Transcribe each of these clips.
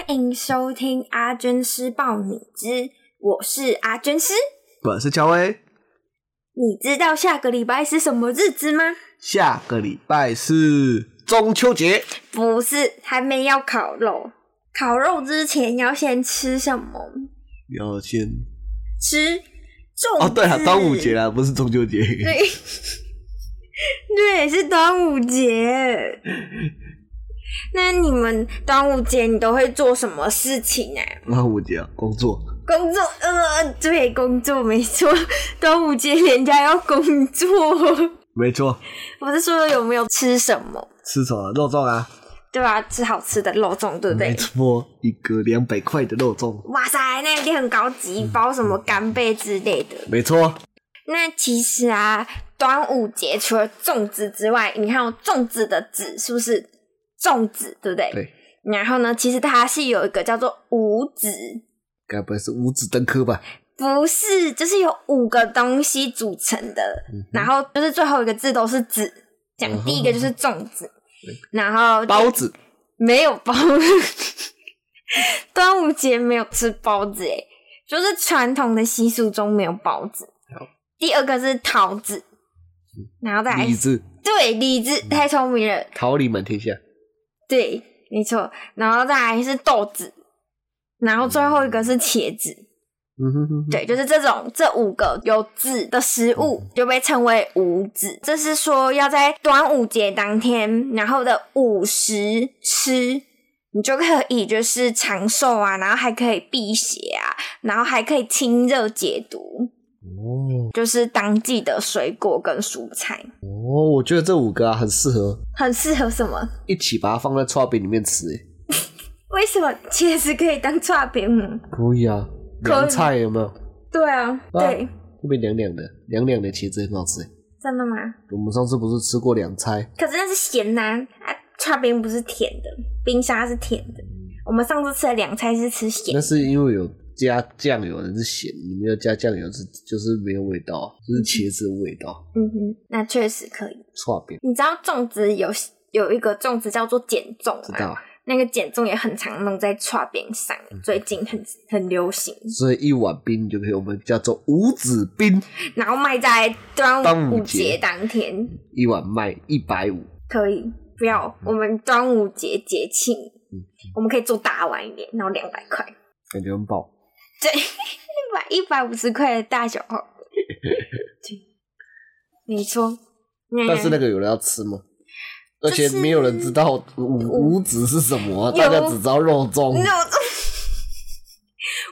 欢迎收听阿娟师报你知，我是阿娟师，我是乔威。你知道下个礼拜是什么日子吗？下个礼拜是中秋节。不是，还没要烤肉。烤肉之前要先吃什么？要先吃粽子。哦，对了，端午节啦，不是中秋节。对，对，是端午节。那你们端午节你都会做什么事情呢？端午节工作，工作，呃，对，工作没错。端午节人家要工作，没错。我是说有没有吃什么？吃什么肉粽啊？对啊，吃好吃的肉粽，对不对？没错，一个两百块的肉粽。哇塞，那一定很高级，包什么干贝之类的。没错。那其实啊，端午节除了粽子之外，你看粽子的“子”是不是？粽子对不对？对。然后呢，其实它是有一个叫做五子，该不会是五子登科吧？不是，就是有五个东西组成的，嗯、然后就是最后一个字都是子。讲、嗯、第一个就是粽子，嗯、然后包子没有包子，端午节没有吃包子诶，就是传统的习俗中没有包子。好第二个是桃子，然后再来李子，对，李子太聪明了，桃李满天下。对，没错，然后再来是豆子，然后最后一个是茄子。嗯哼哼，对，就是这种这五个有籽的食物就被称为五子。这是说要在端午节当天，然后的午时吃，你就可以就是长寿啊，然后还可以辟邪啊，然后还可以清热解毒。哦，就是当季的水果跟蔬菜。哦，我觉得这五个啊很适合，很适合什么？一起把它放在串饼里面吃。为什么茄子可以当剉冰呢？可以啊，凉菜有没有？对啊，对，特别凉凉的？凉凉的茄子很好吃。真的吗？我们上次不是吃过凉菜？可是那是咸呐，啊，串饼不是甜的，冰沙是甜的。我们上次吃的凉菜是吃咸的。那是因为有。加酱油的是咸，你没有加酱油是就是没有味道，就是茄子的味道。嗯哼，那确实可以。剉冰，你知道粽子有有一个粽子叫做减粽吗？知道。那个减粽也很常弄在串冰上，最近很很流行。所以一碗冰就可以，我们叫做五子冰，然后卖在端午节当天，一碗卖一百五。可以，不要，我们端午节节庆，嗯、我们可以做大碗一点，然后两百块，感觉很饱。对，一百一百五十块的大小号，对，没错。但是那个有人要吃吗？而且没有人知道五五子是什么，大家只知道肉粽。肉粽，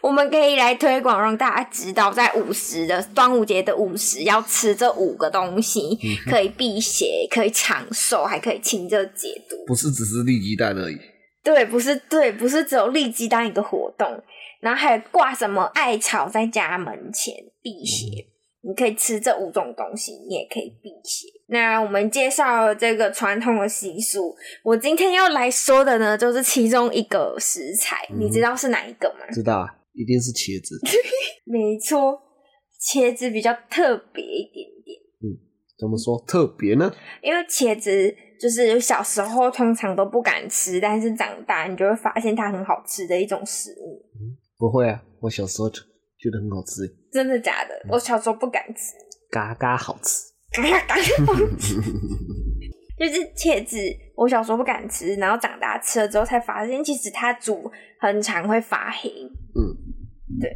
我们可以来推广，让大家知道，在午时的端午节的午时要吃这五个东西，可以辟邪，可以长寿，还可以清热解毒。不是只是利鸡蛋而已。对，不是对，不是只有利鸡蛋一个活动。然后还有挂什么艾草在家门前辟邪，嗯、你可以吃这五种东西，你也可以辟邪。那我们介绍了这个传统的习俗，我今天要来说的呢，就是其中一个食材，嗯、你知道是哪一个吗？知道啊，一定是茄子。没错，茄子比较特别一点点。嗯，怎么说特别呢？因为茄子就是小时候通常都不敢吃，但是长大你就会发现它很好吃的一种食物。嗯不会啊，我小时候就觉得很好吃。真的假的？嗯、我小时候不敢吃。嘎嘎好吃，嘎嘎好吃。就是茄子，我小时候不敢吃，然后长大吃了之后才发现，其实它煮很常会发黑。嗯，对。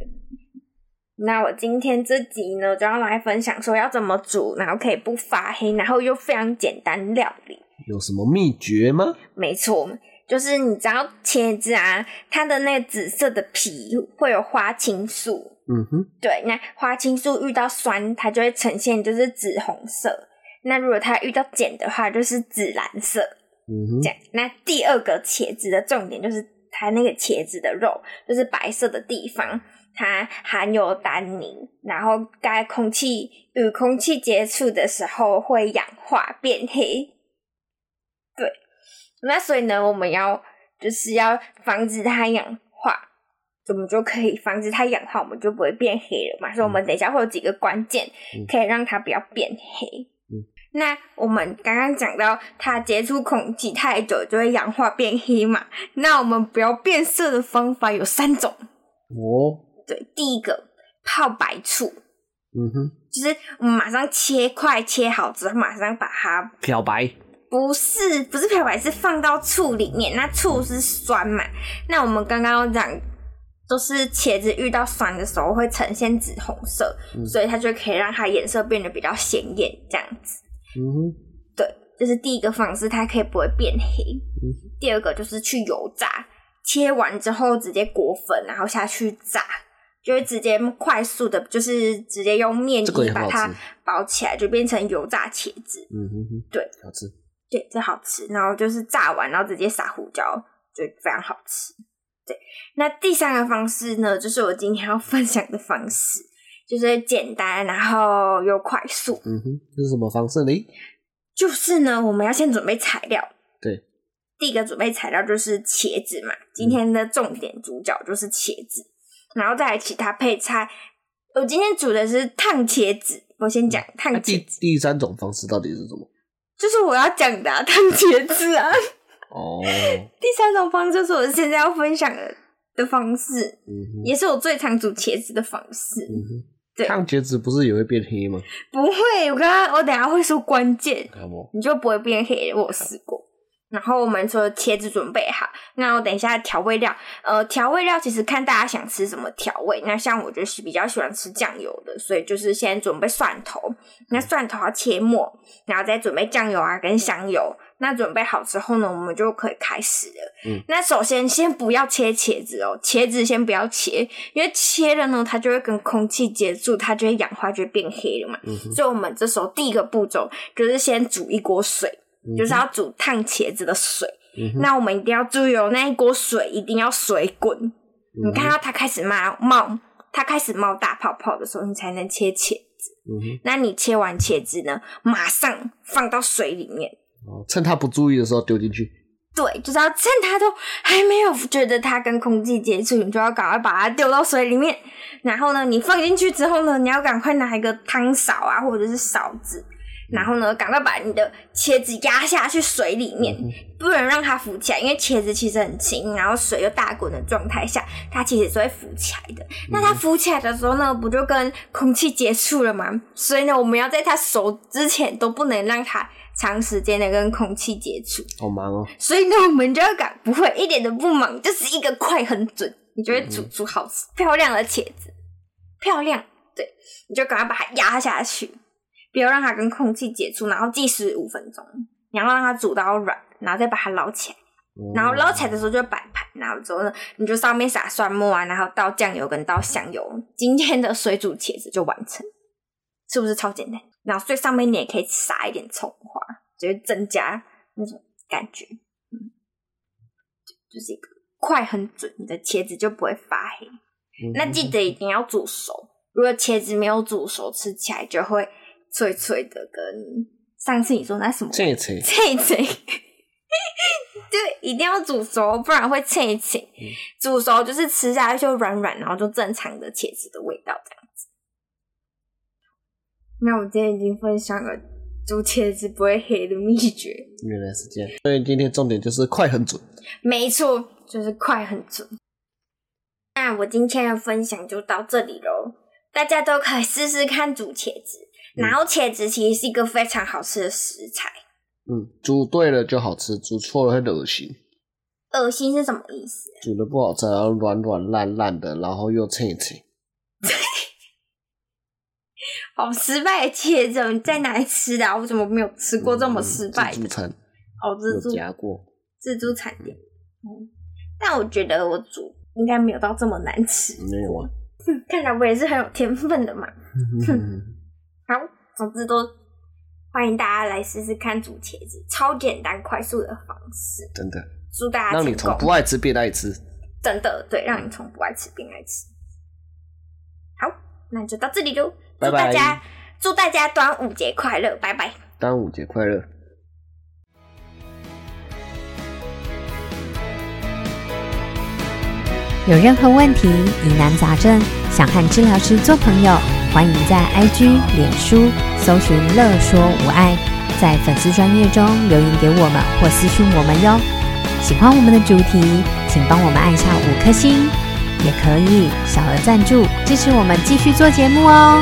那我今天这集呢，就要来分享说要怎么煮，然后可以不发黑，然后又非常简单料理。有什么秘诀吗？没错。就是你知道茄子啊，它的那个紫色的皮会有花青素，嗯哼，对，那花青素遇到酸，它就会呈现就是紫红色。那如果它遇到碱的话，就是紫蓝色。嗯哼。这样，那第二个茄子的重点就是它那个茄子的肉，就是白色的地方，它含有单宁，然后在空气与空气接触的时候会氧化变黑。对。那所以呢，我们要就是要防止它氧化。怎么就可以防止它氧化？我们就不会变黑了嘛。所以，我们等一下会有几个关键，可以让它不要变黑。嗯，那我们刚刚讲到，它接触空气太久就会氧化变黑嘛。那我们不要变色的方法有三种。哦，对，第一个泡白醋。嗯哼，就是我们马上切块切好之后，马上把它漂白。不是，不是漂白，是放到醋里面。那醋是酸嘛？那我们刚刚讲。都是茄子遇到酸的时候会呈现紫红色，所以它就可以让它颜色变得比较鲜艳，这样子。嗯，对，这、是第一个方式，它可以不会变黑。嗯、第二个就是去油炸，切完之后直接裹粉，然后下去炸，就会直接快速的，就是直接用面衣把它包起来，就变成油炸茄子。嗯哼哼，对，好吃。对，这好吃。然后就是炸完，然后直接撒胡椒，就非常好吃。对，那第三个方式呢，就是我今天要分享的方式，就是简单，然后又快速。嗯哼，这是什么方式呢？就是呢，我们要先准备材料。对，第一个准备材料就是茄子嘛，今天的重点主角就是茄子，嗯、然后再来其他配菜。我今天煮的是烫茄子，我先讲烫茄子。第第三种方式到底是什么？就是我要讲的啊，烫茄子啊。哦，第三种方式就是我现在要分享的的方式，也是我最常煮茄子的方式。嗯、哼对，烫茄子不是也会变黑吗？不会，我刚刚我等下会说关键，吗你就不会变黑。我试过。然后我们说茄子准备好，那我等一下调味料，呃，调味料其实看大家想吃什么调味。那像我就是比较喜欢吃酱油的，所以就是先准备蒜头，那蒜头要切末，然后再准备酱油啊跟香油。那准备好之后呢，我们就可以开始了。嗯，那首先先不要切茄子哦，茄子先不要切，因为切了呢，它就会跟空气接触，它就会氧化，就会变黑了嘛。嗯，所以我们这时候第一个步骤就是先煮一锅水。就是要煮烫茄子的水，嗯、那我们一定要注意哦，那一锅水一定要水滚。嗯、你看到它开始冒冒，它开始冒大泡泡的时候，你才能切茄子。嗯、那你切完茄子呢，马上放到水里面。哦，趁它不注意的时候丢进去。对，就是要趁它都还没有觉得它跟空气接触，你就要赶快把它丢到水里面。然后呢，你放进去之后呢，你要赶快拿一个汤勺啊，或者是勺子。然后呢，赶快把你的茄子压下去水里面，不能让它浮起来，因为茄子其实很轻，然后水又大滚的状态下，它其实是会浮起来的。那它浮起来的时候呢，不就跟空气接触了吗？所以呢，我们要在它熟之前都不能让它长时间的跟空气接触。好忙哦。所以呢，我们就要赶，不会一点都不忙，就是一个快很准，你就会煮出好吃漂亮的茄子，漂亮，对，你就赶快把它压下去。不要让它跟空气接触，然后计时五分钟，然后让它煮到软，然后再把它捞起来。然后捞起来的时候就摆盘，然后之后呢，你就上面撒蒜末啊，然后倒酱油跟倒香油，今天的水煮茄子就完成，是不是超简单？然后最上面你也可以撒一点葱花，就会增加那种感觉。嗯，就是一个快很准，你的茄子就不会发黑。那记得一定要煮熟，如果茄子没有煮熟，吃起来就会。脆脆的，跟上次你说那什么脆脆脆脆，对，一定要煮熟，不然会脆脆。嗯、煮熟就是吃下去就软软，然后就正常的茄子的味道这样子。那我今天已经分享了煮茄子不会黑的秘诀。原来是这样，所以今天重点就是快很准。没错，就是快很准。那我今天的分享就到这里喽，大家都可以试试看煮茄子。然后茄子其实是一个非常好吃的食材。嗯，煮对了就好吃，煮错了很恶心。恶心是什么意思？煮的不好吃，然后软软烂烂的，然后又脆脆。好失败的茄子，你在哪里吃的？我怎么没有吃过这么失败的？自助餐。哦，自助加过。自助餐店。嗯，但我觉得我煮应该没有到这么难吃。没有啊。看来我也是很有天分的嘛。好，总之都欢迎大家来试试看煮茄子，超简单快速的方式，真的。祝大家让你从不爱吃变爱吃，真的对，让你从不爱吃变爱吃。好，那就到这里喽，祝大家祝大家端午节快乐，拜拜。端午节快乐。有任何问题、疑难杂症，想和治疗师做朋友，欢迎在 IG、脸书搜寻“乐说无爱”，在粉丝专页中留言给我们或私讯我们哟。喜欢我们的主题，请帮我们按下五颗星，也可以小额赞助支持我们继续做节目哦。